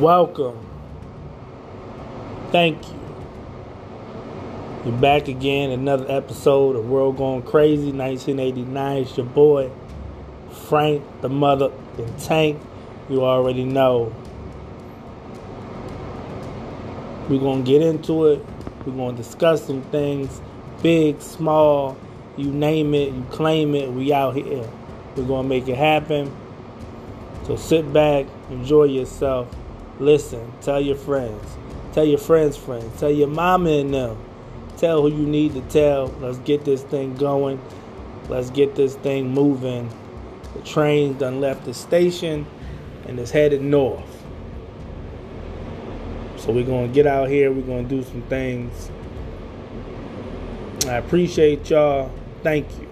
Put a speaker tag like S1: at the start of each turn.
S1: Welcome. Thank you. You're back again, another episode of World Going Crazy 1989. It's your boy, Frank, the mother, the tank. You already know. We're going to get into it. We're going to discuss some things big, small, you name it, you claim it. We out here. We're going to make it happen. So sit back, enjoy yourself, listen, tell your friends, tell your friends' friends, tell your mama and them, tell who you need to tell. Let's get this thing going. Let's get this thing moving. The train done left the station and is headed north. So we're gonna get out here. We're gonna do some things. I appreciate y'all. Thank you.